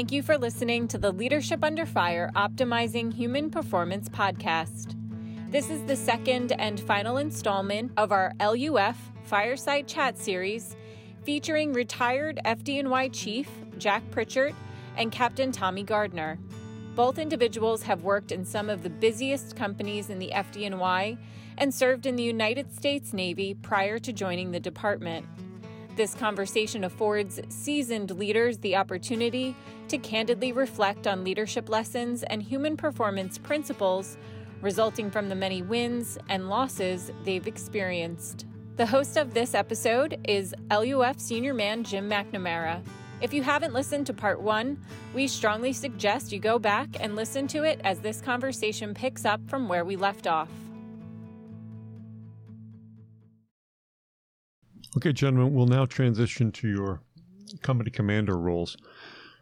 Thank you for listening to the Leadership Under Fire Optimizing Human Performance podcast. This is the second and final installment of our LUF Fireside Chat series featuring retired FDNY Chief Jack Pritchard and Captain Tommy Gardner. Both individuals have worked in some of the busiest companies in the FDNY and served in the United States Navy prior to joining the department. This conversation affords seasoned leaders the opportunity to candidly reflect on leadership lessons and human performance principles resulting from the many wins and losses they've experienced. The host of this episode is LUF senior man Jim McNamara. If you haven't listened to part one, we strongly suggest you go back and listen to it as this conversation picks up from where we left off. Okay, gentlemen, we'll now transition to your company commander roles.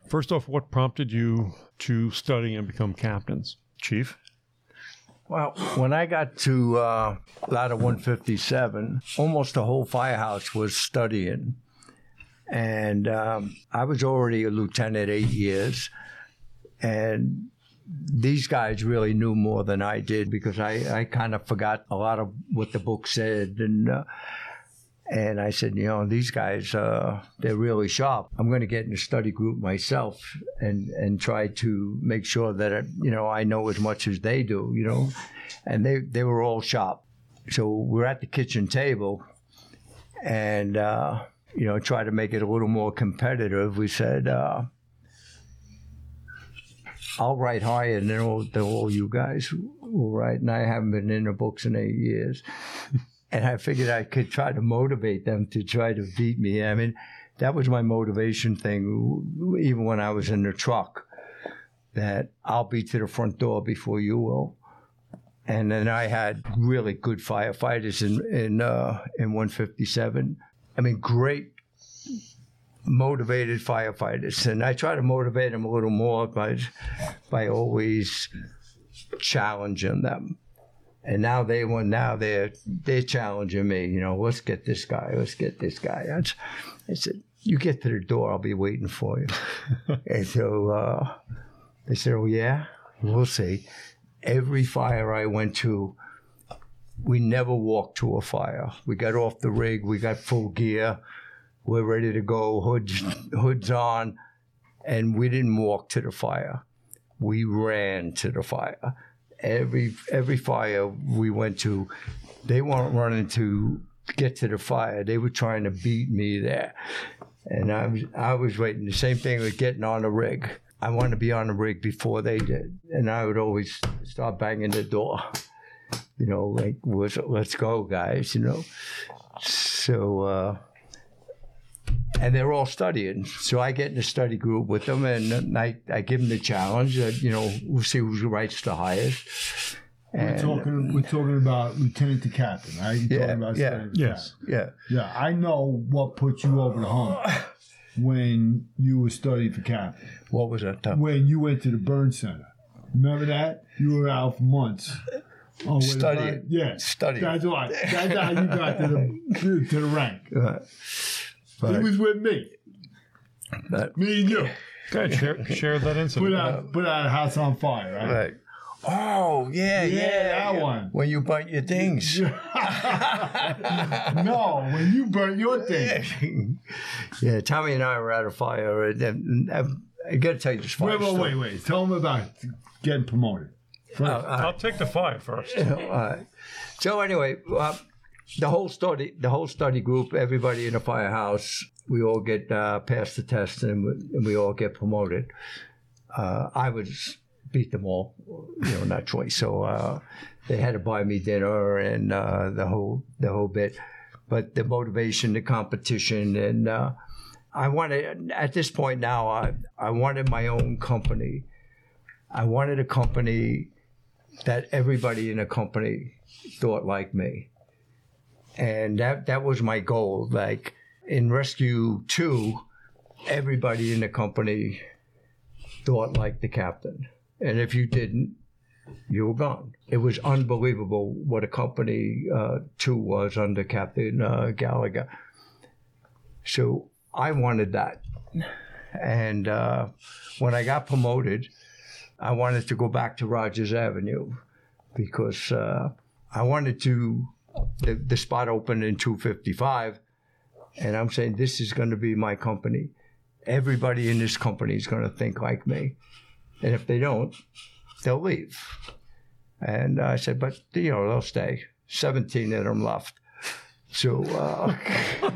First off, what prompted you to study and become captains? Chief? Well, when I got to uh, Ladder 157, almost the whole firehouse was studying. And um, I was already a lieutenant eight years. And these guys really knew more than I did because I, I kind of forgot a lot of what the book said. And uh, and I said, you know, these guys, uh, they're really sharp. I'm going to get in a study group myself and, and try to make sure that, you know, I know as much as they do, you know. And they, they were all sharp. So we're at the kitchen table and, uh, you know, try to make it a little more competitive. We said, uh, I'll write higher than all, than all you guys will write. And I haven't been in the books in eight years and I figured I could try to motivate them to try to beat me. I mean, that was my motivation thing, even when I was in the truck, that I'll be to the front door before you will. And then I had really good firefighters in in uh, in 157. I mean, great motivated firefighters, and I try to motivate them a little more by by always challenging them and now they want now they're they're challenging me. You know, let's get this guy. Let's get this guy. I said, you get to the door, I'll be waiting for you. and so uh, they said, oh yeah, we'll see. Every fire I went to, we never walked to a fire. We got off the rig, we got full gear, we're ready to go, hoods hoods on, and we didn't walk to the fire. We ran to the fire every every fire we went to, they weren't running to get to the fire. They were trying to beat me there, and I was I was waiting. The same thing with getting on the rig. I wanted to be on the rig before they did, and I would always start banging the door. You know, like let's go, guys. You know, so. Uh, and they're all studying. So I get in a study group with them, and I, I give them the challenge that you know we'll see who writes the highest. And, we're talking. We're talking about lieutenant to captain, right? You're yeah, about yeah, yes, yeah, yeah. I know what put you over the hump when you were studying for captain. What was that? Time? When you went to the burn center. Remember that? You were out for months. Oh, studying. Yeah, studying. That's right. That's how you got to the to the rank. Right. But, he was with me. But, me and you. Good. Share, share that incident. Put out, put out a house on fire, right? Right. Oh yeah, yeah, yeah that yeah. one. When you burnt your things. no, when you burnt your things. yeah, Tommy and I were at a fire. And, I got to tell you this fire Wait, wait, story. wait, wait. Tell them about getting promoted. Uh, I'll take the fire first. All right. So anyway, uh, the whole study, the whole study group, everybody in the firehouse, we all get uh, the test and we, and we all get promoted. Uh, I was beat them all, you know, naturally. So uh, they had to buy me dinner and uh, the whole the whole bit. But the motivation, the competition, and uh, I wanted at this point now. I I wanted my own company. I wanted a company that everybody in a company thought like me, and that that was my goal. Like in Rescue Two, everybody in the company thought like the captain, and if you didn't, you were gone. It was unbelievable what a company uh, two was under Captain uh, Gallagher. So I wanted that. And uh, when I got promoted, I wanted to go back to Rogers Avenue because uh, I wanted to. The, the spot opened in 255, and I'm saying this is going to be my company. Everybody in this company is going to think like me, and if they don't, they'll leave. And I said, but you know, they'll stay. 17 of them left. So, uh,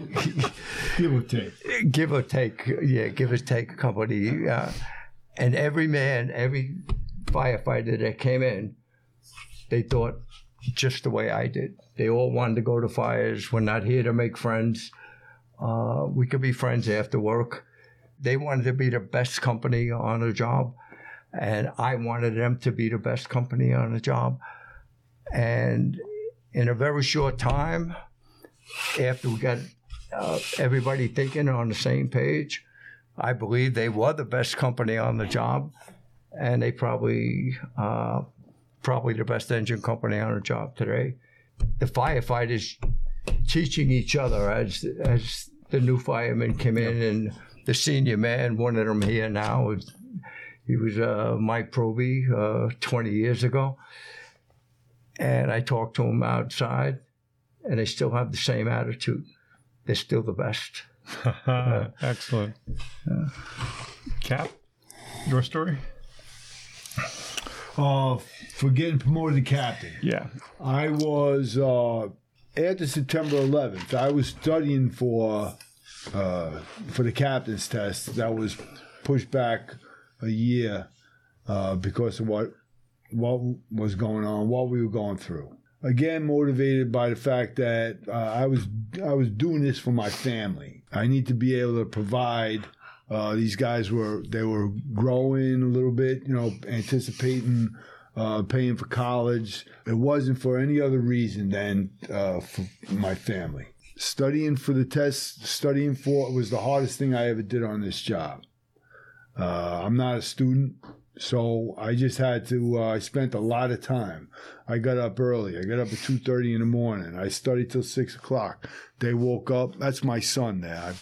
give or take. Give or take, yeah, give or take a company. Uh, and every man, every firefighter that came in, they thought just the way I did. They all wanted to go to fires. We're not here to make friends. Uh, we could be friends after work. They wanted to be the best company on a job and I wanted them to be the best company on the job. And in a very short time, after we got uh, everybody thinking on the same page, I believe they were the best company on the job, and they probably uh, probably the best engine company on the job today. The firefighters teaching each other as as the new firemen came in, and the senior man, one of them here now, he was uh, Mike Proby uh, 20 years ago. And I talked to him outside, and they still have the same attitude. They're still the best. uh, Excellent. Cap, your story? Uh, for getting promoted to captain. Yeah. I was, uh, after September 11th, I was studying for uh, for the captain's test that was pushed back a year uh, because of what what was going on, what we were going through. Again, motivated by the fact that uh, I was I was doing this for my family. I need to be able to provide. Uh, these guys were they were growing a little bit, you know, anticipating uh, paying for college. It wasn't for any other reason than uh, for my family. Studying for the test, studying for it was the hardest thing I ever did on this job. Uh, I'm not a student, so I just had to. Uh, I spent a lot of time. I got up early. I got up at two thirty in the morning. I studied till six o'clock. They woke up. That's my son there. I,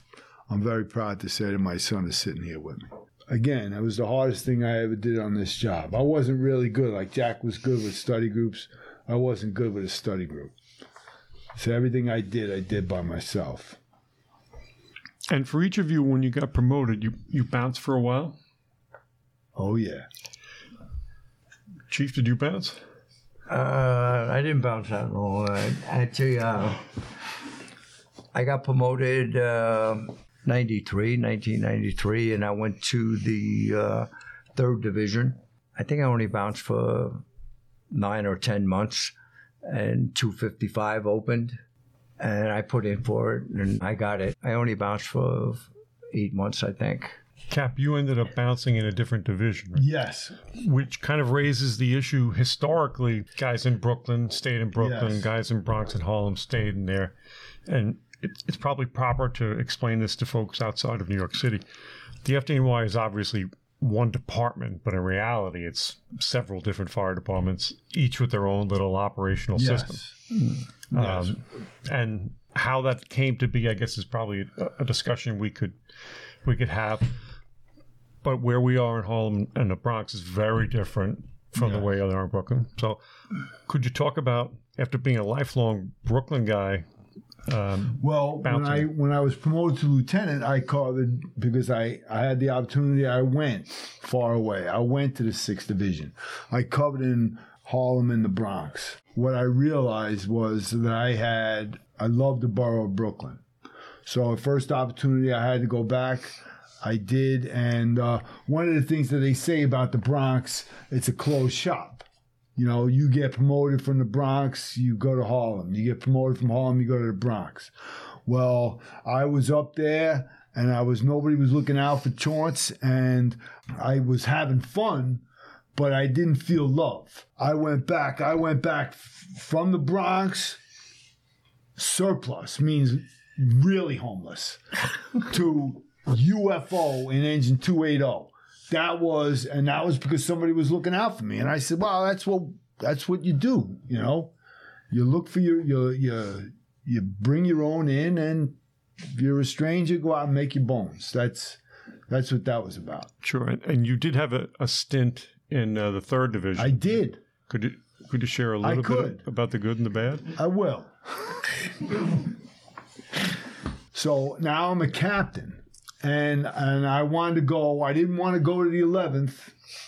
I'm very proud to say that my son is sitting here with me. Again, it was the hardest thing I ever did on this job. I wasn't really good. Like Jack was good with study groups. I wasn't good with a study group. So everything I did, I did by myself. And for each of you, when you got promoted, you, you bounced for a while? Oh, yeah. Chief, did you bounce? Uh, I didn't bounce that long. Actually, uh, I got promoted uh, 93, 1993, and I went to the uh, third division. I think I only bounced for nine or 10 months, and 255 opened and I put in for it and I got it. I only bounced for eight months, I think. Cap, you ended up bouncing in a different division. Right? Yes. Which kind of raises the issue historically. Guys in Brooklyn stayed in Brooklyn, Yes. guys in Bronx and Harlem stayed in there. And it's, it's probably proper to explain this to folks outside of New York City. The FDNY is obviously one department, but in reality, it's several different fire departments, each with their own little operational system. Yes. Um, and how that came to be, I guess, is probably a, a discussion we could we could have. But where we are in Harlem and the Bronx is very different from the way they are in Brooklyn. So, could you talk about after being a lifelong Brooklyn guy? Um, Well, when I when I was promoted to lieutenant, I covered because I I had the opportunity. I went far away. I went to the sixth division. I covered in Harlem and the Bronx. What I realized was that I had I loved the borough of Brooklyn. So first opportunity I had to go back. I did, and uh, one of the things that they say about the Bronx, it's a closed shop. You know, you get promoted from the Bronx, you go to Harlem. You get promoted from Harlem, you go to the Bronx. Well, I was up there and I was nobody was looking out for Chaunce, and I was having fun, but I didn't feel love. I went back. I went back from the Bronx. Surplus means really homeless to UFO in engine 280. That was, and that was because somebody was looking out for me. And I said, well, that's what, that's what you do, you know? You look for your, your, your, you bring your own in and if you're a stranger, go out and make your bones. That's, that's what that was about. Sure. And, and you did have a, a stint in uh, the third division. I did. could you could you share a little bit about the good and the bad? I will. so now I'm a captain, and and I wanted to go. I didn't want to go to the 11th,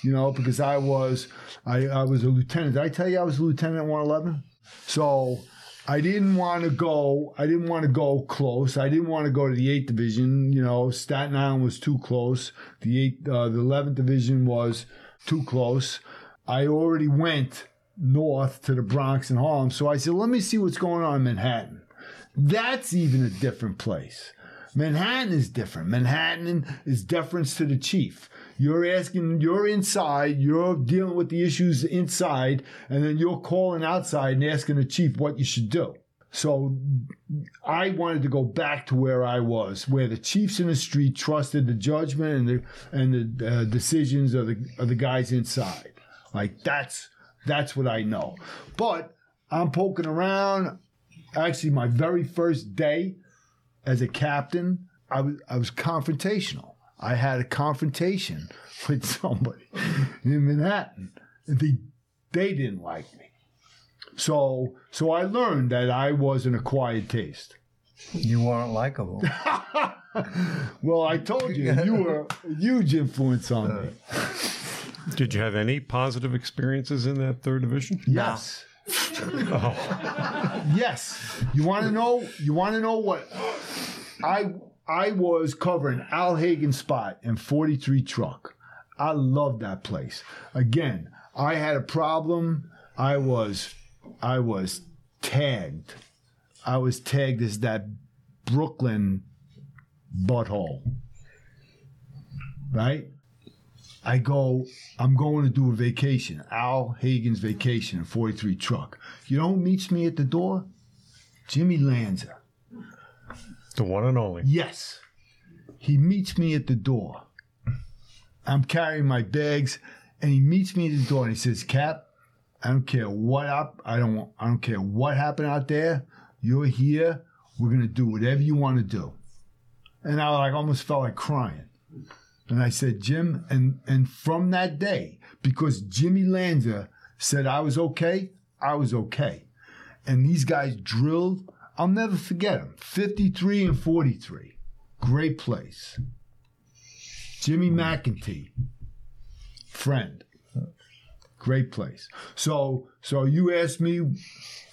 you know, because I was I, I was a lieutenant. Did I tell you I was a lieutenant at 111? So I didn't want to go. I didn't want to go close. I didn't want to go to the 8th division. You know, Staten Island was too close. The eighth, uh, the 11th division was too close. I already went north to the Bronx and Harlem. So I said, let me see what's going on in Manhattan. That's even a different place. Manhattan is different. Manhattan is deference to the chief. You're asking, you're inside, you're dealing with the issues inside, and then you're calling outside and asking the chief what you should do. So I wanted to go back to where I was, where the chiefs in the street trusted the judgment and the and the uh, decisions of the of the guys inside. Like that's that's what I know. But I'm poking around. Actually, my very first day as a captain, I was I was confrontational. I had a confrontation with somebody in Manhattan. And they they didn't like me. So so I learned that I was an acquired taste. You weren't likable. Well, I told you you were a huge influence on uh. me. Did you have any positive experiences in that third division? Yes. Oh. Yes. You want to know? You want to know what? I I was covering Al Hagen spot in 43 truck. I love that place. Again, I had a problem. I was I was tagged. I was tagged as that Brooklyn butthole. Right? I go, I'm going to do a vacation, Al Hagen's vacation in 43 truck. You know who meets me at the door? Jimmy Lanza. The one and only. Yes. He meets me at the door. I'm carrying my bags, and he meets me at the door and he says, Cap, I don't care what up, I don't want, I don't care what happened out there. You're here. We're gonna do whatever you want to do. And I like almost felt like crying. And I said, Jim, and and from that day, because Jimmy Lanza said I was okay, I was okay. And these guys drilled, I'll never forget them. 53 and 43. Great place. Jimmy McEntee, friend. Great place. So so you asked me,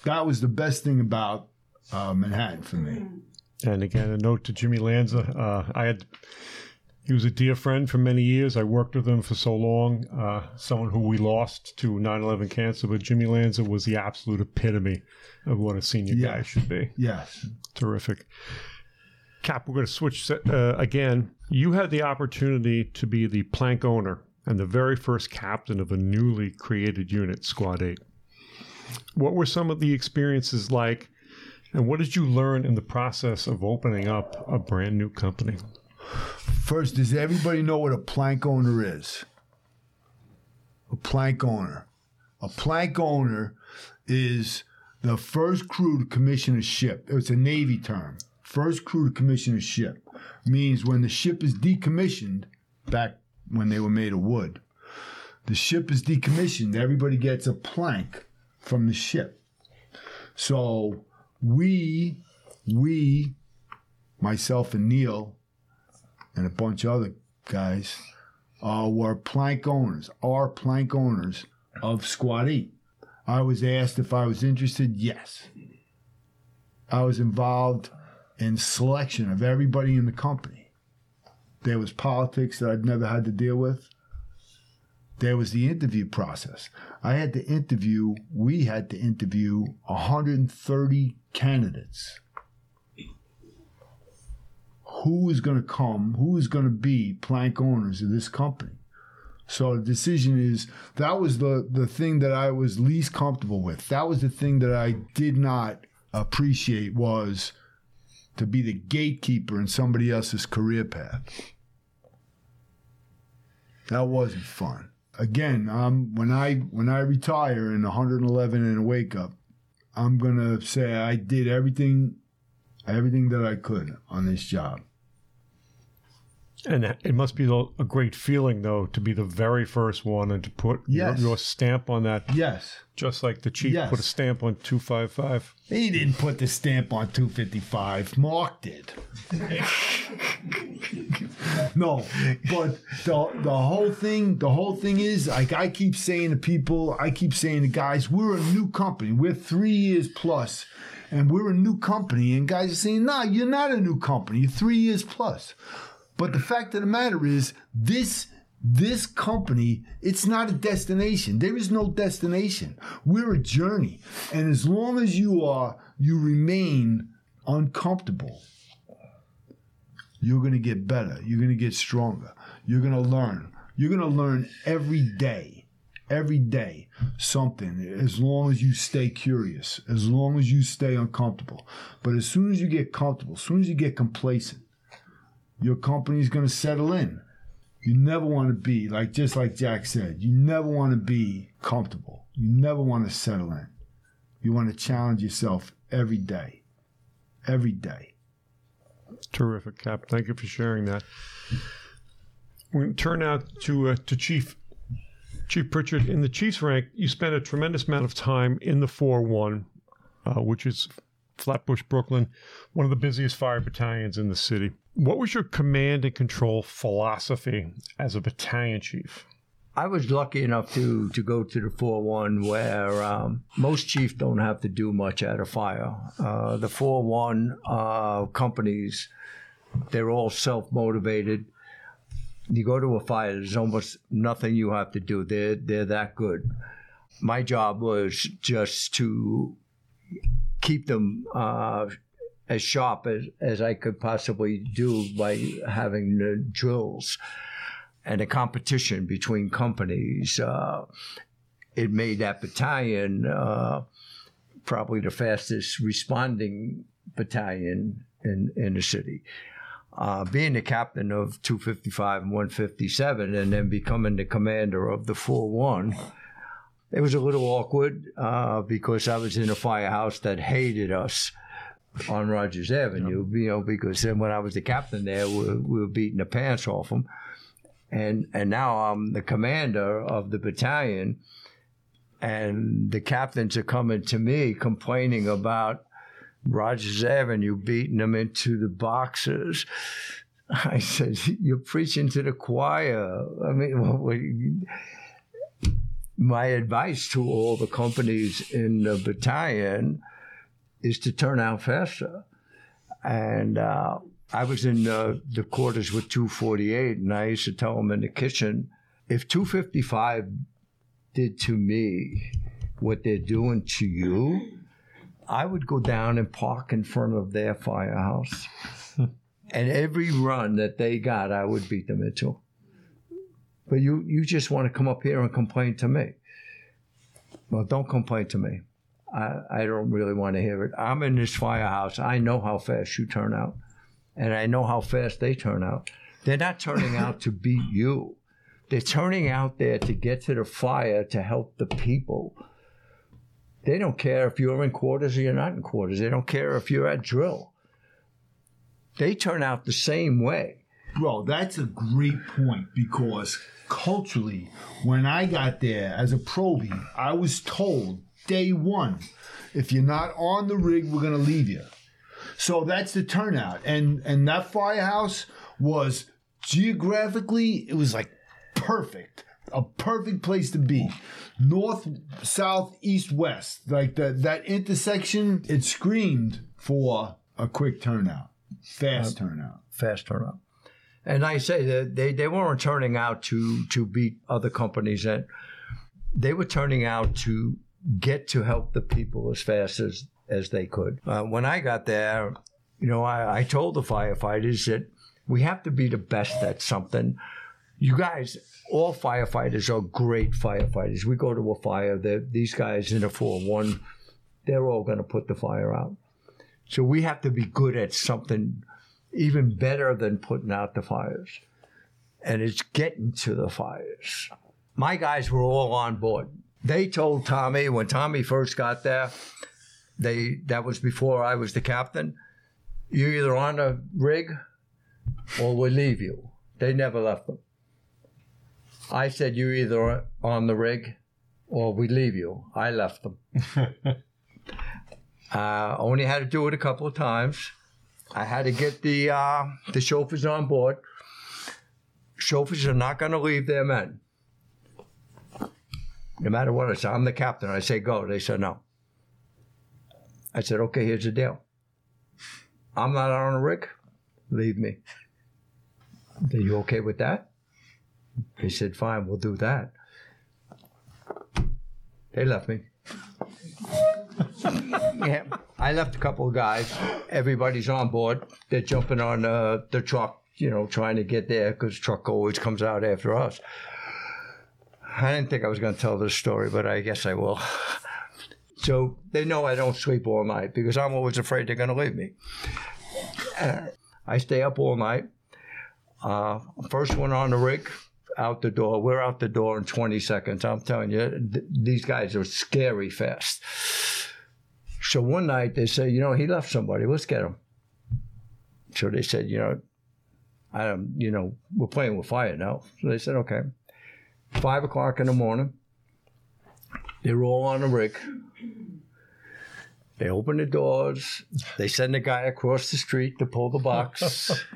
that was the best thing about uh, Manhattan for me. And again, a note to Jimmy Lanza. Uh, I had he was a dear friend for many years. I worked with him for so long. Uh, someone who we lost to 9/11 cancer, but Jimmy Lanza was the absolute epitome of what a senior guy should be. Yes. Terrific. Cap, we're going to switch uh, again. You had the opportunity to be the plank owner and the very first captain of a newly created unit, Squad 8. What were some of the experiences like, and what did you learn in the process of opening up a brand new company? First, does everybody know what a plank owner is? A plank owner. A plank owner is the first crew to commission a ship. It's a Navy term. First crew to commission a ship means when the ship is decommissioned, back when they were made of wood, the ship is decommissioned, everybody gets a plank from the ship. So we, we, myself and Neil, and a bunch of other guys uh, were plank owners, are plank owners of Squad 8. I was asked if I was interested. Yes. I was involved in selection of everybody in the company. There was politics that I'd never had to deal with. There was the interview process. I had to interview, we had to interview 130 candidates who is going to come, who is going to be plank owners of this company. So the decision is that was the the thing that I was least comfortable with. That was the thing that I did not appreciate was to be the gatekeeper in somebody else's career path. That wasn't fun. Again, um, when I when I retire in 111 and wake up, I'm gonna say I did everything everything that I could on this job. And it must be a great feeling, though, to be the very first one and to put yes. your, your, stamp on that. Yes. Just like the chief yes. put a stamp on 255. He didn't put the stamp on 255. Mark did. no, but the, the whole thing, the whole thing is, like I keep saying to people, I keep saying to guys, we're a new company. We're three years plus and we're a new company. And guys are saying, nah, you're not a new company. You're three years plus. But the fact of the matter is, this this company, it's not a destination. There is no destination. We're a journey. And as long as you are, you remain uncomfortable, you're going to get better. You're going to get stronger. You're going to learn. You're going to learn every day, every day something as long as you stay curious, as long as you stay uncomfortable. But as soon as you get comfortable, as soon as you get complacent, your company is going to settle in. You never want to be like just like Jack said. You never want to be comfortable. You never want to settle in. You want to challenge yourself every day. Every day. Terrific, Cap. Thank you for sharing that. We turn now to uh, to Chief Chief Pritchard. In the Chiefs rank, you spent a tremendous amount of time in the four one, uh, which is Flatbush, Brooklyn, one of the busiest fire battalions in the city. What was your command and control philosophy as a battalion chief? I was lucky enough to to go to the 4-1 where um, most chiefs don't have to do much at a fire. Uh, the 4-1 uh, companies, they're all self-motivated. You go to a fire, there's almost nothing you have to do. They're, they're that good. My job was just to keep them uh, as sharp as, as I could possibly do by having the drills and a competition between companies. Uh, it made that battalion uh, probably the fastest responding battalion in, in the city. Uh, being the captain of 255 and 157 and then becoming the commander of the 4-1 it was a little awkward uh, because I was in a firehouse that hated us on Rogers Avenue, you know, because then when I was the captain there, we, we were beating the pants off them. And, and now I'm the commander of the battalion, and the captains are coming to me complaining about Rogers Avenue beating them into the boxes. I said, You're preaching to the choir. I mean, my advice to all the companies in the battalion is to turn out faster. And uh, I was in uh, the quarters with 248, and I used to tell them in the kitchen, if 255 did to me what they're doing to you, I would go down and park in front of their firehouse. and every run that they got, I would beat them into. But you, you just want to come up here and complain to me. Well, don't complain to me. I, I don't really want to hear it. I'm in this firehouse. I know how fast you turn out, and I know how fast they turn out. They're not turning out to beat you. They're turning out there to get to the fire to help the people. They don't care if you're in quarters or you're not in quarters. They don't care if you're at drill. They turn out the same way. Bro, that's a great point because culturally, when I got there as a probie, I was told day one. If you're not on the rig, we're going to leave you. So that's the turnout. And and that firehouse was geographically, it was like perfect. A perfect place to be. North, south, east, west. Like that that intersection, it screamed for a quick turnout. Fast uh, turnout. Fast turnout. And I say that they, they weren't turning out to to beat other companies that they were turning out to get to help the people as fast as, as they could. Uh, when I got there, you know, I, I told the firefighters that we have to be the best at something. You guys, all firefighters are great firefighters. We go to a fire, these guys in a 4 1, they're all going to put the fire out. So we have to be good at something even better than putting out the fires. And it's getting to the fires. My guys were all on board. They told Tommy when Tommy first got there, they that was before I was the captain. You're either on the rig or we leave you. They never left them. I said you're either on the rig or we leave you. I left them. uh, only had to do it a couple of times. I had to get the uh, the chauffeurs on board. Chauffeurs are not going to leave their men. No matter what I say, I'm the captain. I say go. They said no. I said, okay, here's the deal. I'm not on a rig. Leave me. Are you okay with that? They said, fine, we'll do that. They left me. yeah, I left a couple of guys. Everybody's on board. They're jumping on uh, the truck, you know, trying to get there because truck always comes out after us. I didn't think I was going to tell this story, but I guess I will. So they know I don't sleep all night because I'm always afraid they're going to leave me. Uh, I stay up all night. Uh, first one on the rig, out the door. We're out the door in 20 seconds. I'm telling you, th- these guys are scary fast. So one night they say, you know, he left somebody. Let's get him. So they said, you know, I don't, you know, we're playing with fire now. So they said, okay. Five o'clock in the morning. They roll on the rig. They open the doors. They send a guy across the street to pull the box.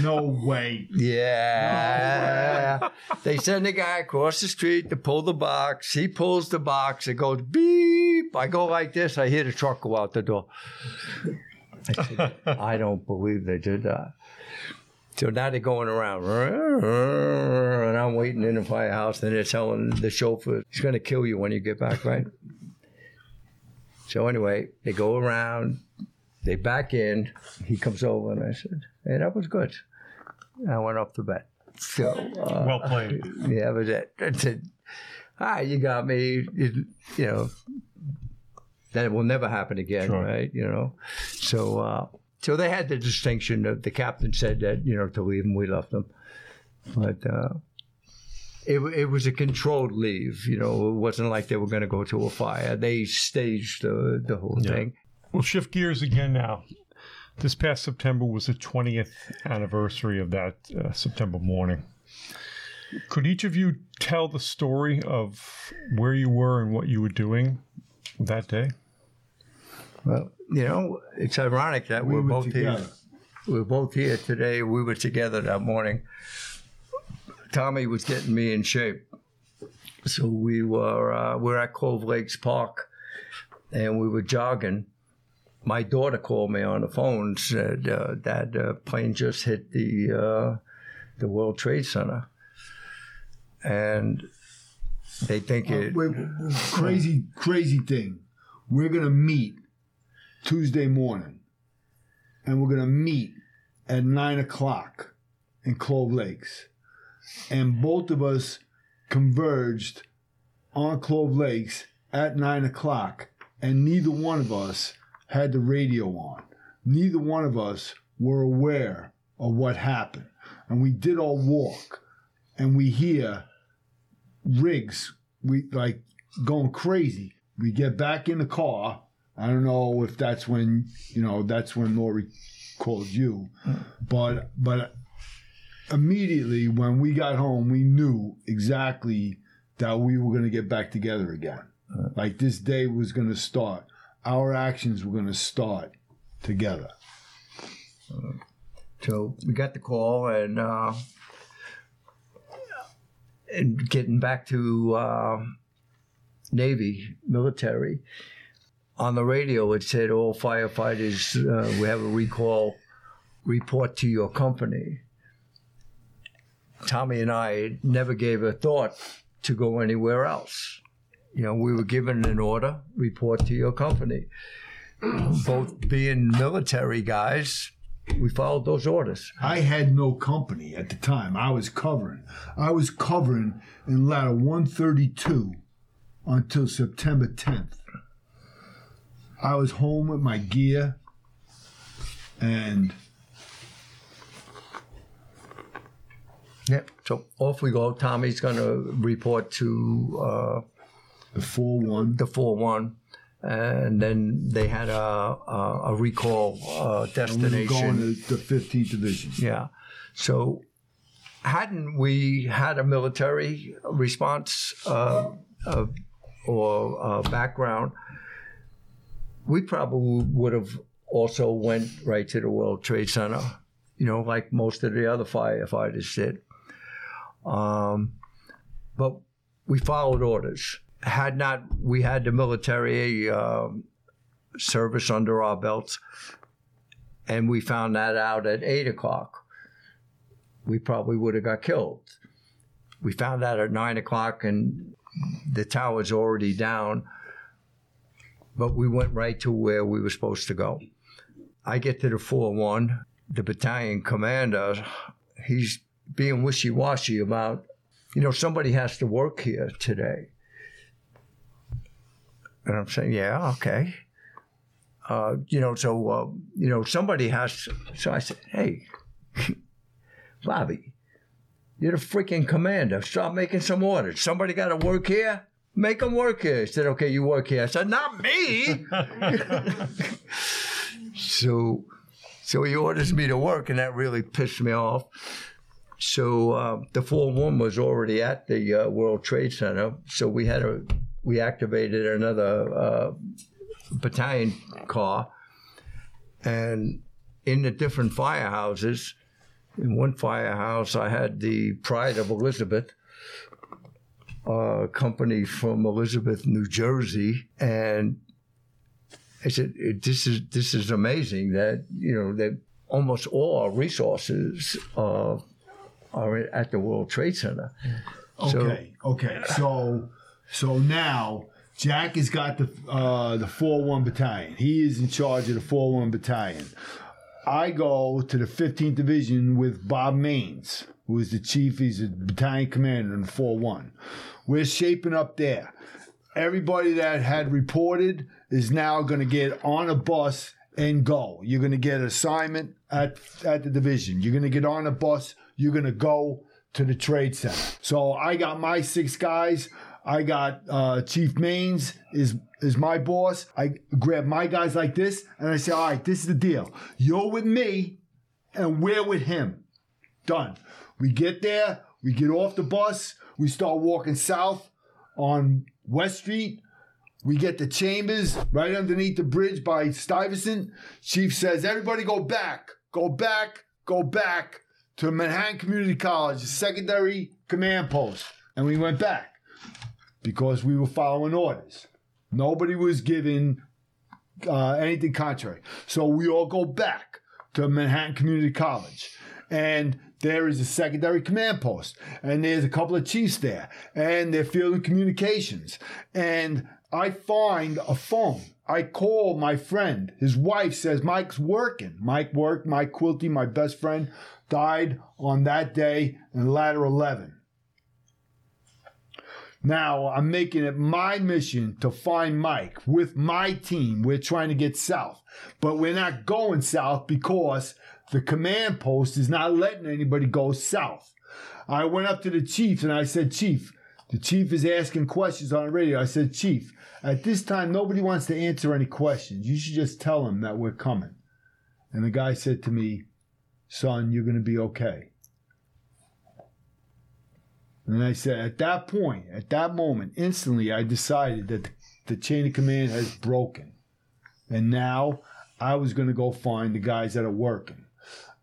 No way. Yeah. they send a guy across the street to pull the box. He pulls the box. It goes beep. I go like this. I hear the truck go out the door. I said, I don't believe they did that. So now they're going around, and I'm waiting in the firehouse, and they're telling the chauffeur, he's going to kill you when you get back, right? So anyway, they go around, they back in. He comes over, and I said, "Hey, that was good." I went off the bed. So uh, Well played. yeah, but that, I said, "Ah, you got me." You, you know, that will never happen again, Sure. right? You know, so uh, so they had the distinction of the captain said that you know to leave them, we left them, but. Uh, it, it was a controlled leave, you know. It wasn't like they were going to go to a fire. They staged the the whole Yeah. thing. We'll shift gears again now. This past September was the 20th anniversary of that uh, September morning. Could each of you tell the story of where you were and what you were doing that day? Well, you know, it's ironic that We were both together. here. We're both here today. We were together that morning. Tommy was getting me in shape, so we were uh, we're at Clove Lakes Park, and we were jogging. My daughter called me on the phone said uh, that uh, plane just hit the uh, the World Trade Center, and they think Uh, it. wait, crazy, crazy thing. We're gonna meet Tuesday morning, and we're gonna meet at nine o'clock in Clove Lakes, and both of us converged on Clove Lakes at nine o'clock, and neither one of us had the radio on. Neither one of us were aware of what happened, and we did our walk, and we hear rigs we like going crazy. We get back in the car i don't know if that's when you know that's when lori called you but but immediately when we got home we knew exactly that we were going to get back together again. Like this day was going to start. Our actions were going to start together. So we got the call and uh, and getting back to uh, Navy military on the radio, it said all firefighters uh, we have a recall report to your company. Tommy and I never gave a thought to go anywhere else. You know, we were given an order, report to your company. both being military guys, we followed those orders. I had no company at the time. I was covering. I was covering in ladder 132 until September 10th. I was home with my gear and Yep. So off we go. Tommy's going to report to uh, the 4 1. the 4 1. And then they had a, a, a recall uh, And we were going to the 15th Division. Yeah. So, hadn't we had a military response uh, uh, or uh, background, we probably would have also went right to the World Trade Center. You know, like most of the other firefighters did. Um, but we followed orders. Had not we had the military um, service under our belts, and we found that out at eight o'clock, we probably would have got killed. We found out at nine o'clock, and the tower's already down. But we went right to where we were supposed to go. I get to the four one. The battalion commander, he's being wishy washy about, you know, somebody has to work here today. And I'm saying, yeah, okay. Uh, you know, so, uh, you know, somebody has to. So I said, hey, Bobby, you're the freaking commander. Stop making some orders. Somebody got to work here? Make them work here. He said, okay, you work here. I said, not me. so, so he orders me to work, and that really pissed me off. So uh, the 4-1 was already at the uh, World Trade Center, so we had a we activated another uh, battalion car, and in the different firehouses, in one firehouse I had the Pride of Elizabeth, a company from Elizabeth, New Jersey, and I said, "This is this is amazing that you know that almost all our resources uh, are at the World Trade Center." So- Okay, okay. So so now Jack has got the uh, the four one battalion. He is in charge of the four one battalion. I go to the 15th division with Bob Maines, who is the chief. He's a battalion commander in the four one. We're shaping up there. Everybody that had reported is now going to get on a bus and go. You're going to get assignment at at the division. You're going to get on a bus. You're going to go to the trade center. So I got my six guys. I got uh, Chief Maines is is my boss. I grab my guys like this, and I say, "All right, this is the deal. You're with me, and we're with him. Done. We get there. We get off the bus. We start walking south on West Street. We get to Chambers right underneath the bridge by Stuyvesant. Chief says, "Everybody go back, go back, go back to Manhattan Community College, the secondary command post." And we went back because we were following orders. Nobody was giving uh, anything contrary. So we all go back to Manhattan Community College. And there is a secondary command post. And there's a couple of chiefs there. And they're fielding communications. And I find a phone. I call my friend. His wife says Mike's working. Mike worked. Mike Quilty, my best friend, died on that day in ladder 11. Now I'm making it my mission to find Mike with my team. We're trying to get south, but we're not going south because the command post is not letting anybody go south. I went up to the chief and I said, Chief, the chief is asking questions on the radio. I said, Chief, at this time, nobody wants to answer any questions. You should just tell them that we're coming. And the guy said to me, Son, you're going to be okay. And I said, at that point, at that moment, instantly, I decided that the chain of command has broken. And now I was going to go find the guys that are working.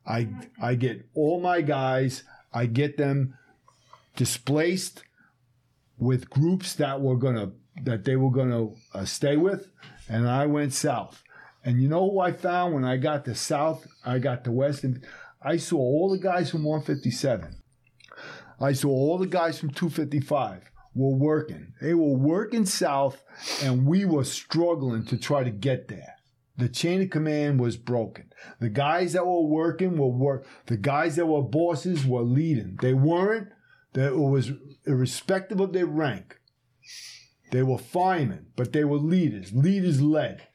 I, I get all my guys, I get them displaced with groups that were to, that they were to uh, stay with. And I went south. And you know who I found when I got to south? I got to west, and I saw all the guys from 157. I saw all the guys from 255 were working. They were working south, and we were struggling to try to get there. The chain of command was broken. The guys that were working were work. The guys that were bosses were leading. They weren't. That it was irrespective of their rank. They were firemen, but they were leaders. Leaders led.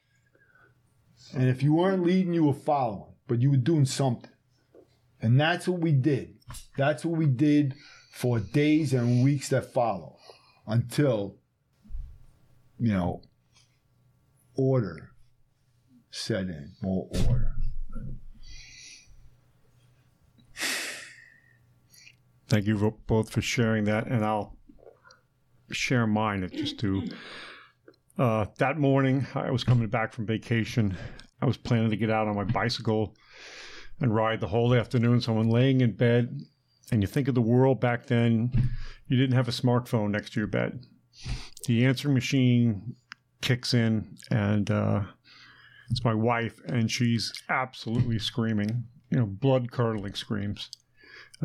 And if you weren't leading, you were following, but you were doing something. And that's what we did. That's what we did for days and weeks that follow until, you know, order set in, more order. Thank you both for sharing that, and I'll share mine. Just to uh, that morning, I was coming back from vacation. I was planning to get out on my bicycle and ride the whole afternoon. So I'm laying in bed, and you think of the world back then. You didn't have a smartphone next to your bed. The answering machine kicks in, and uh, it's my wife, and she's absolutely screaming. You know, blood curdling screams.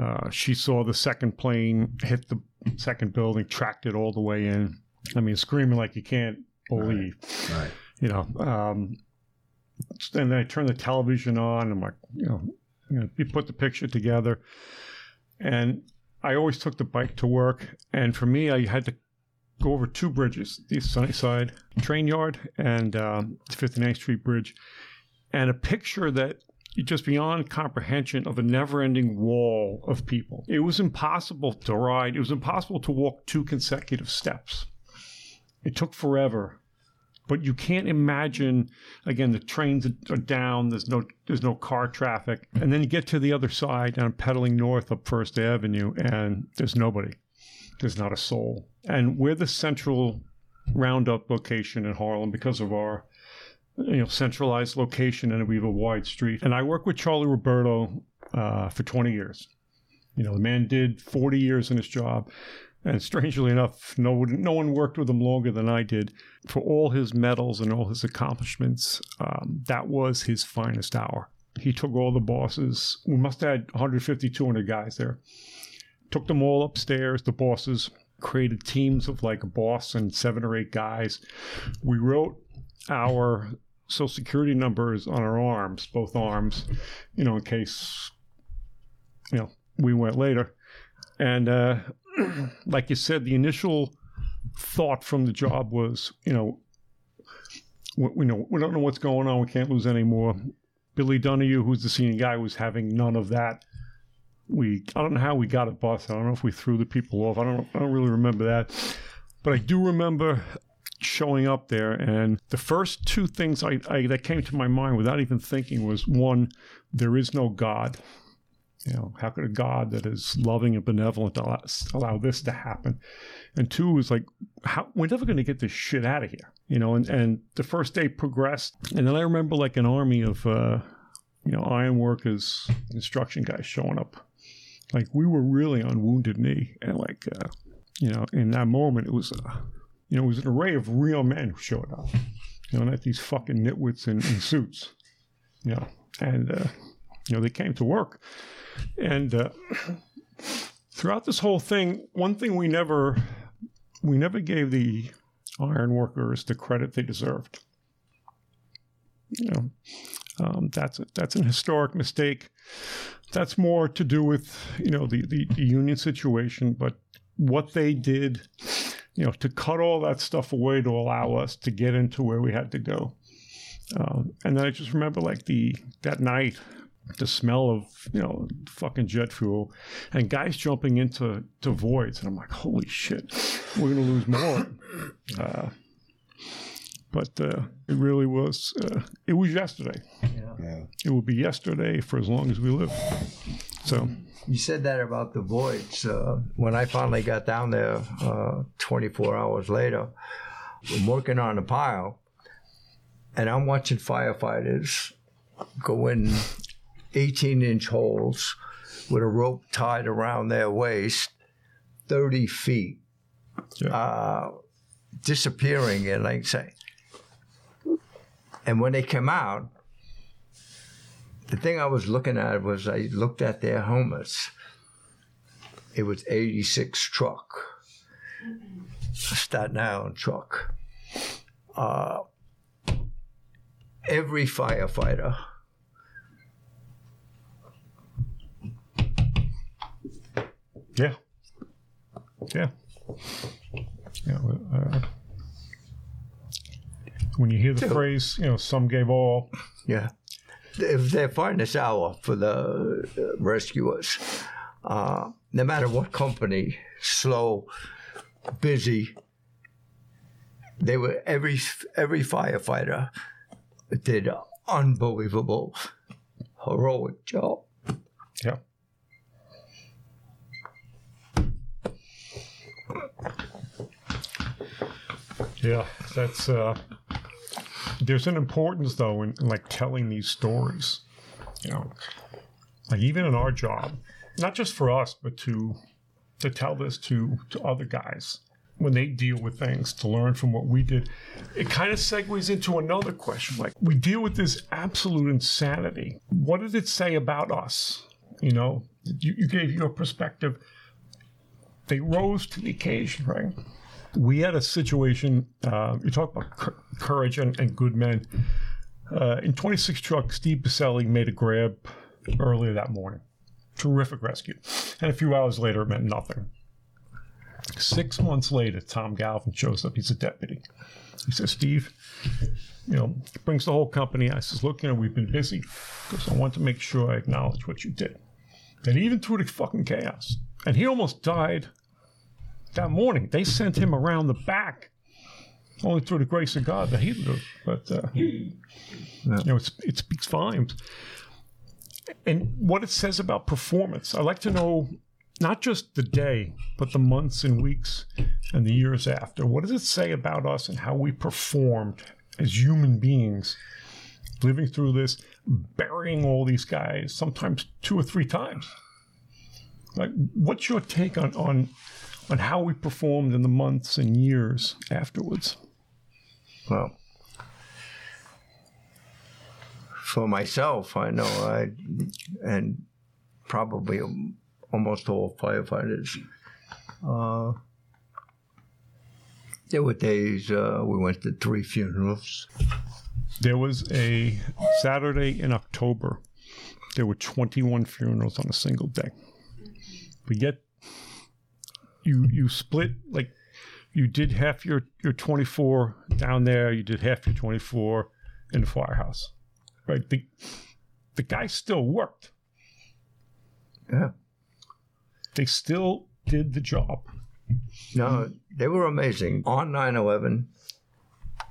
Uh, she saw the second plane hit the second building, tracked it all the way in. I mean, screaming like you can't believe. Right. You know, um, and then I turned the television on. I'm like, you know, you know, you put the picture together, and I always took the bike to work. And for me, I had to go over two bridges: the Sunnyside Train Yard and um, the 59th Street Bridge, and a picture that just beyond comprehension of a never-ending wall of people. It was impossible to ride. It was impossible to walk two consecutive steps. It took forever. But you can't imagine again the trains are down, there's no there's no car traffic. And then you get to the other side and I'm pedaling north up First Avenue and there's nobody. There's not a soul. And we're the central roundup location in Harlem because of our you know centralized location and we have a wide street. And I work with Charlie Roberto uh, for 20 years. You know, the man did 40 years in his job. And strangely enough, no one, no one worked with him longer than I did. For all his medals and all his accomplishments, um, that was his finest hour. He took all the bosses. We must have had 150, 200 guys there. Took them all upstairs, the bosses, created teams of like a boss and seven or eight guys. We wrote our social security numbers on our arms, both arms, you know, in case, you know, we went later. And uh, like you said, the initial thought from the job was, you know, we, we know we don't know what's going on. We can't lose any more. Billy Donahue, who's the senior guy, was having none of that. We I don't know how we got it bust. I don't know if we threw the people off. I don't I don't really remember that, but I do remember showing up there and the first two things I, I that came to my mind without even thinking was one, there is no God. You know, how could a God that is loving and benevolent allow, allow this to happen? And two is like, how we're never going to get this shit out of here. You know, and, and the first day progressed. And then I remember like an army of, uh, you know, iron workers, construction guys showing up. Like we were really on wounded knee. And like, uh, you know, in that moment, it was, uh, you know, it was an array of real men who showed up. You know, not these fucking nitwits in, in suits. You know, and, uh, you know, they came to work. And uh, throughout this whole thing, one thing we never we never gave the iron workers the credit they deserved. You know, um, that's a, that's an historic mistake. That's more to do with you know the, the, the union situation, but what they did, you know, to cut all that stuff away to allow us to get into where we had to go. Um, and then I just remember like the that night the smell of you know fucking jet fuel and guys jumping into to voids and i'm like holy shit we're gonna lose more uh, but uh, it really was uh, it was yesterday Yeah. it will be yesterday for as long as we live so You said that about the voids. Uh, when I finally got down there, uh, 24 hours later, I'm working on a pile, and I'm watching firefighters go in 18 inch holes with a rope tied around their waist, 30 feet, Yeah. uh, disappearing. And like say, and when they came out, the thing I was looking at was I looked at their helmets. It was 86 truck, Staten Island truck. Uh, every firefighter Yeah. Yeah. Yeah. Uh, when you hear the phrase, you know, some gave all, Yeah. If their finest hour for the uh, rescuers, uh, no matter what company, slow, busy, they were every every firefighter did an unbelievable, heroic job. yeah. Yeah, that's uh there's an importance though in, in like telling these stories. You know. Like even in our job, not just for us, but to to tell this to to other guys when they deal with things to learn from what we did. It kind of segues into another question. Like we deal with this absolute insanity. What did it say about us? You know, you, you gave your perspective. They rose to the occasion, right? We had a situation. Uh, you talk about cou- courage and, and good men. Uh, in 26 truck, Steve Baselli made a grab earlier that morning. Terrific rescue. And a few hours later, it meant nothing. Six months later, Tom Galvin shows up. He's a deputy. He says, Steve, you know, brings the whole company. I says, look, you know, we've been busy because I want to make sure I acknowledge what you did. And even through the fucking chaos, and he almost died that morning. They sent him around the back, only through the grace of God that he lived. But uh, you know, it's, it speaks volumes. And what it says about performance, I like to know not just the day, but the months and weeks and the years after. What does it say about us and how we performed as human beings, living through this, burying all these guys, sometimes two or three times? Like, what's your take on on on how we performed in the months and years afterwards? Well, for myself, I know I, and probably almost all firefighters, uh, there were days uh, we went to three funerals. There was a Saturday in October. There were 21 funerals on a single day. But yet, you you split like you did half your your 24 down there. You did half your 24 in the firehouse, right? The the guy still worked. Yeah. They still did the job. No, they were amazing on 9 11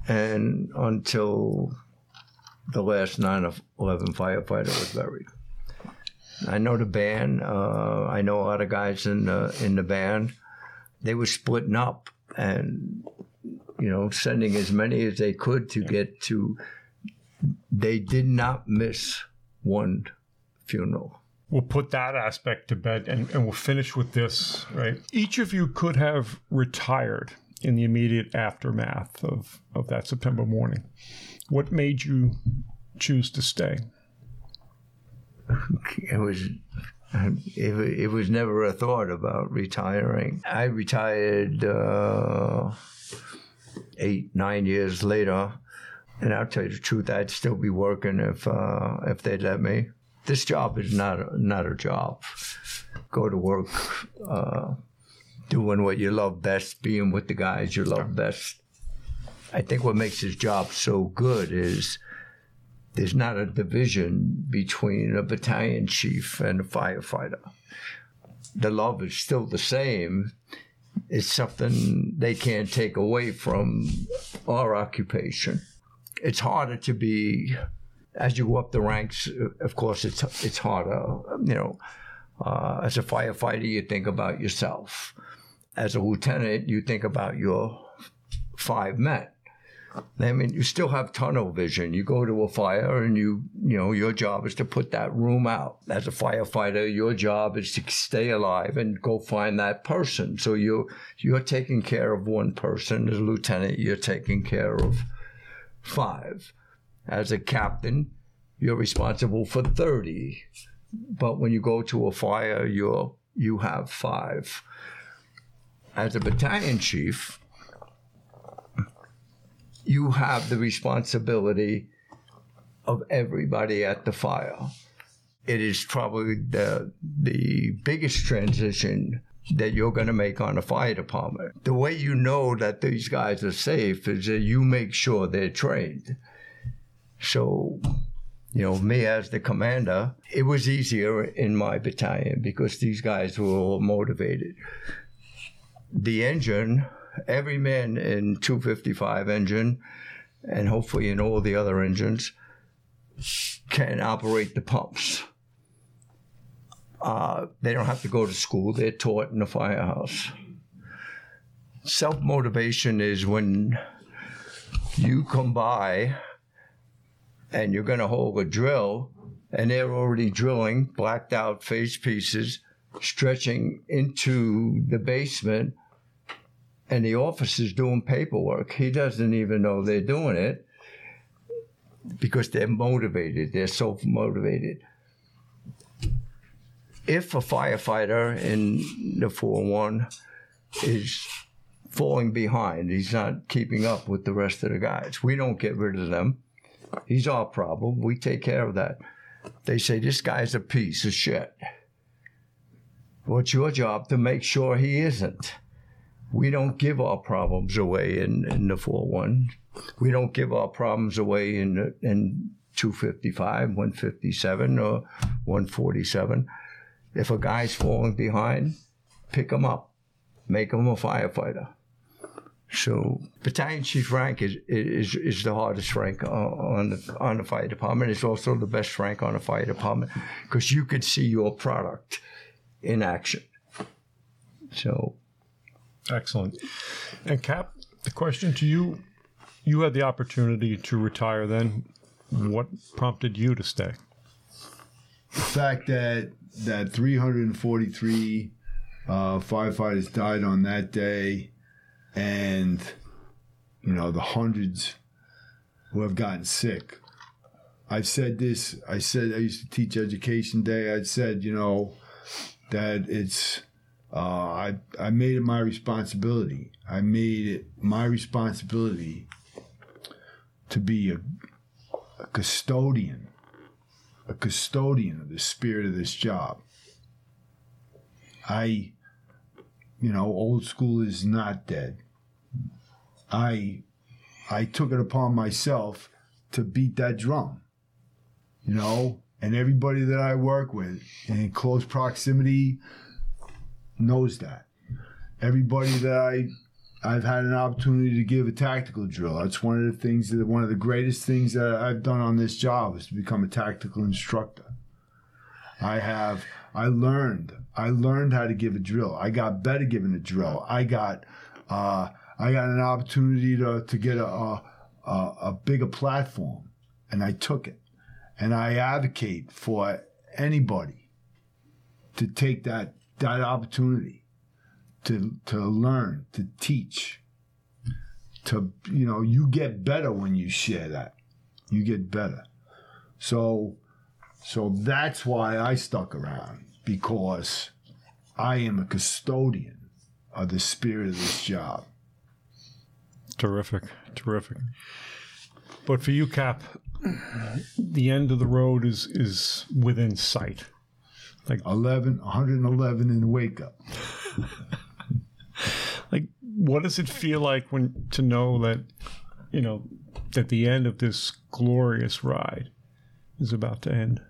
and until the last 9 11 firefighter was buried. I know the band. Uh, I know a lot of guys in the, in the band. They were splitting up and, you know, sending as many as they could to get to. They did not miss one funeral. we'll put that aspect to bed and, and we'll finish with this, right? Each of you could have retired in the immediate aftermath of, of that September morning. What made you choose to stay? it was it, it was never a thought about retiring. I retired uh, eight nine years later, and I'll tell you the truth, I'd still be working if uh, if they'd let me. This job is not a, not a job. Go to work, uh, doing what you love best, being with the guys you love best. I think what makes this job so good is there's not a division between a battalion chief and a firefighter. The love is still the same. It's something they can't take away from our occupation. It's harder to be, as you go up the ranks. Of course, it's it's harder. You know, uh, as a firefighter, you think about yourself. As a lieutenant, you think about your five men. I mean, you still have tunnel vision. You go to a fire and you, you know, your job is to put that room out. As a firefighter, your job is to stay alive and go find that person. So you you're taking care of one person. As a lieutenant, you're taking care of five. As a captain, you're responsible for 30. But when you go to a fire, you're you have five. As a battalion chief, you have the responsibility of everybody at the fire. It is probably the the biggest transition that you're going to make on a fire department. The way you know that these guys are safe is that you make sure they're trained. So, you know, me as the commander, it was easier in my battalion because these guys were all motivated. The engine, every man in 255 engine, and hopefully in all the other engines, can operate the pumps. Uh, they don't have to go to school, they're taught in the firehouse. Self motivation is when you come by and you're going to hold a drill, and they're already drilling blacked out face pieces stretching into the basement, and the officer's doing paperwork. He doesn't even know they're doing it because they're motivated, they're so motivated. If a firefighter in the 4 1 is falling behind, he's not keeping up with the rest of the guys, we don't get rid of them. He's our problem. We take care of that. They say, This guy's a piece of shit. What's your job to make sure he isn't? We don't give our problems away in, in the 4 1. We don't give our problems away in, in 255, 157, or 147. If a guy's falling behind, pick him up, make him a firefighter. So battalion chief rank is is is the hardest rank on the on the fire department. It's also the best rank on the fire department because you could see your product in action. So excellent. And Cap, the question to you: You had the opportunity to retire. Then, what prompted you to stay? The fact that that 343 uh, firefighters died on that day and you know the hundreds who have gotten sick. I've said this. I said I used to teach education day. I'd said you know that it's uh, I I made it my responsibility. I made it my responsibility to be a, a custodian, a custodian of the spirit of this job. I you know, old school is not dead. I I took it upon myself to beat that drum. You know, and everybody that I work with in close proximity knows that. Everybody that I I've had an opportunity to give a tactical drill. That's one of the things that one of the greatest things that I've done on this job is to become a tactical instructor. I have I learned I learned how to give a drill. I got better giving a drill. I got uh, I got an opportunity to to get a, a a bigger platform, and I took it. And I advocate for anybody to take that that opportunity to to learn, to teach, to you know, you get better when you share that. You get better. So so that's why I stuck around because I am a custodian of the spirit of this job. Terrific, terrific. But for you, Cap, the end of the road is is within sight. Like 11, 111 in wake up. like, what does it feel like when to know that, you know, that the end of this glorious ride is about to end?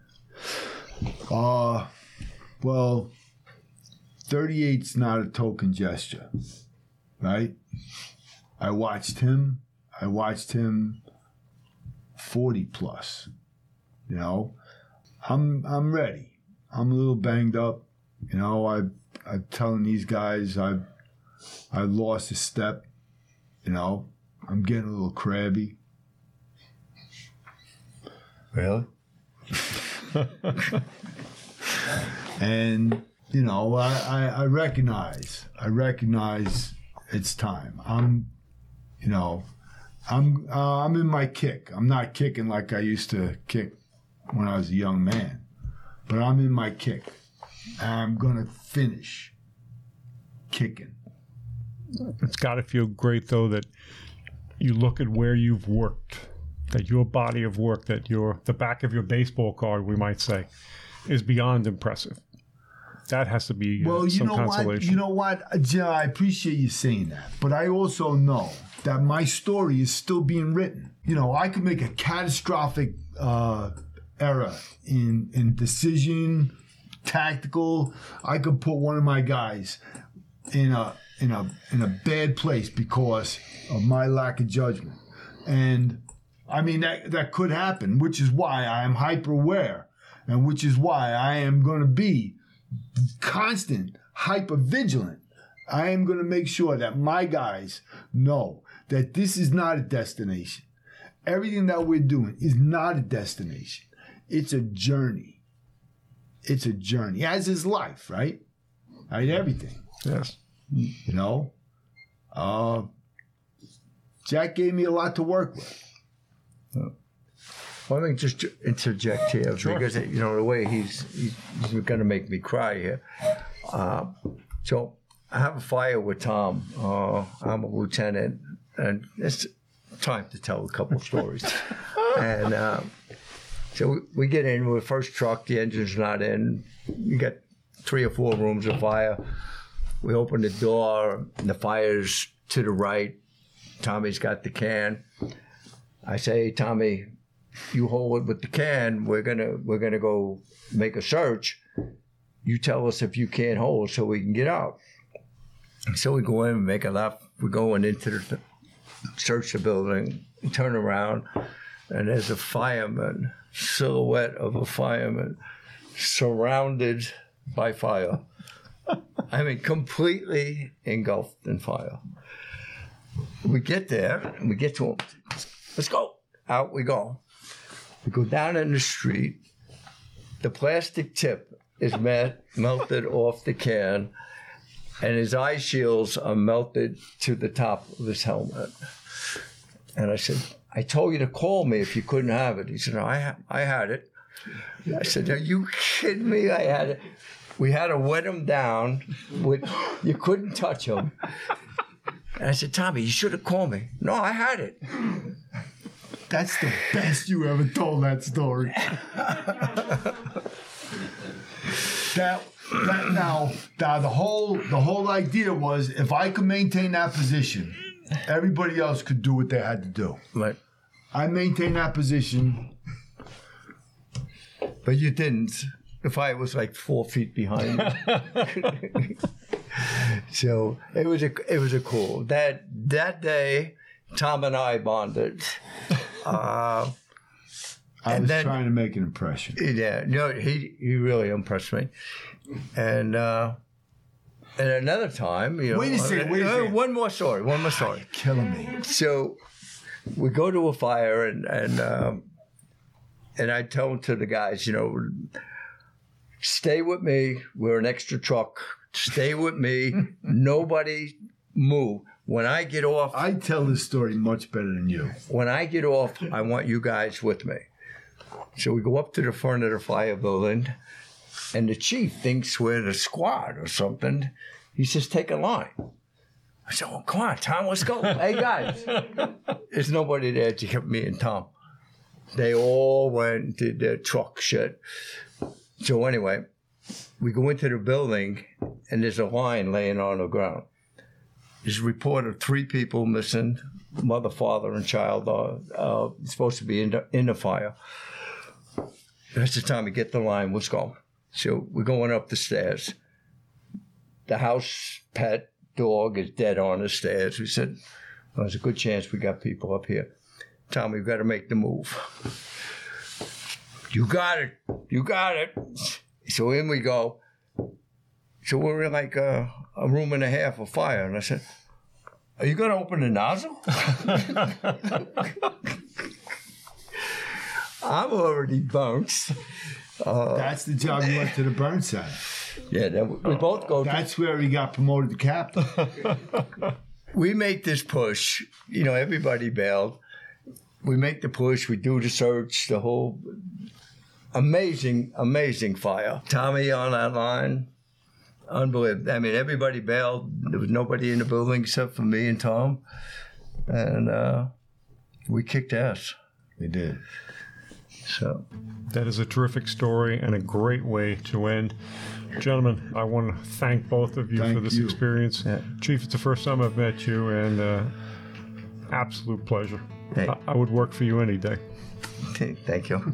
Uh, well, 38's not a token gesture, right? I watched him. I watched him 40 plus. You know, I'm I'm ready. I'm a little banged up. You know, I I'm telling these guys I've I've lost a step. You know, I'm getting a little crabby. Really? and you know, I, I, I, recognize, I recognize it's time. I'm, you know, I'm, uh, I'm in my kick. I'm not kicking like I used to kick when I was a young man, but I'm in my kick. I'm gonna finish kicking. It's got to feel great though that you look at where you've worked that your body of work, that your the back of your baseball card, we might say, is beyond impressive. That has to be uh, Well, you some know what? You know what, Uh, Jim, I appreciate you saying that, but I also know that my story is still being written. You know, I could make a catastrophic uh, error in in decision, tactical. I could put one of my guys in a in a in a bad place because of my lack of judgment, and I mean that that could happen, which is why I am hyper aware, and which is why I am going to be constant, hyper vigilant. I am going to make sure that my guys know that this is not a destination. Everything that we're doing is not a destination. It's a journey. It's a journey, as is life, right? Right, everything. yes. You know, uh, Jack gave me a lot to work with. Well, let me just interject here Sure. because you know the way he's he's, he's going to make me cry here. Uh, so I have a fire with Tom. Uh, I'm a lieutenant, and it's time to tell a couple stories. and uh, so we, get in with the first truck. The engine's not in. You got three or four rooms of fire. We open the door. And the fire's to the right. Tommy's got the can. I say, Tommy, you hold it with the can. We're gonna we're gonna go make a search. You tell us if you can't hold, so we can get out. So we go in and make a left. We're going into the search the building. Turn around, and there's a fireman silhouette of a fireman surrounded by fire. I mean, completely engulfed in fire. We get there and we get to him. Let's go. Out we go. We go down in the street. The plastic tip is met, melted off the can, and his eye shields are melted to the top of his helmet. And I said, I told you to call me if you couldn't have it. He said, no, I, ha- I had it. I said, Are you kidding me? I had it. We had to wet him down. With, you couldn't touch him. And I said, Tommy, you should have called me. No, I had it. That's the best you ever told that story. that, that now, now the whole the whole idea was if I could maintain that position, everybody else could do what they had to do. Right. I maintained that position. but you didn't. The fire was like four feet behind so it was a it was a cool that that day. Tom and I bonded. Uh, I was then- trying to make an impression. Yeah, no, he he really impressed me, and uh, and another time, you know, Wait a second, wait a uh, second. one more story, one more story. Killing me. So we go to a fire, and and um, and I tell to the guys, you know, stay with me. We're an extra truck. Stay with me. Nobody move. When I get off, I tell this story much better than you. when I get off, I want you guys with me. So we go up to the front of the fire building, and the chief thinks we're the squad or something. He says, "Take a line." I said, "Oh, come on, Tom, let's go." hey guys, there's nobody there to help me and Tom. They all went and did their truck shit. So anyway, we go into the building, and there's a line laying on the ground. There's a report of three people missing. Mother, father, and child are uh, supposed to be in the, in the fire. That's the time we get the line. Let's go. So we're going up the stairs. The house pet dog is dead on the stairs. We said, well, there's a good chance we got people up here. Tom, we've got to make the move. You got it. You got it. So in we go. So we're in like a, a room and a half of fire. And I said, Are you going to open the nozzle? I'm already bounced. That's the job you went to the burn center. Yeah, then we both go. That's where he got promoted to captain. we make this push. You know, everybody bailed. We make the push. We do the search. The whole amazing, amazing fire. Tommy on that line, unbelievable. I mean, everybody bailed. There was nobody in the building except for me and Tom, and uh, we kicked ass. We did. So That is a terrific story and a great way to end. Gentlemen, I want to thank both of you for this you. experience. Yeah. Chief, it's the first time I've met you, and uh, absolute pleasure. Hey. I, I would work for you any day. okay, thank you.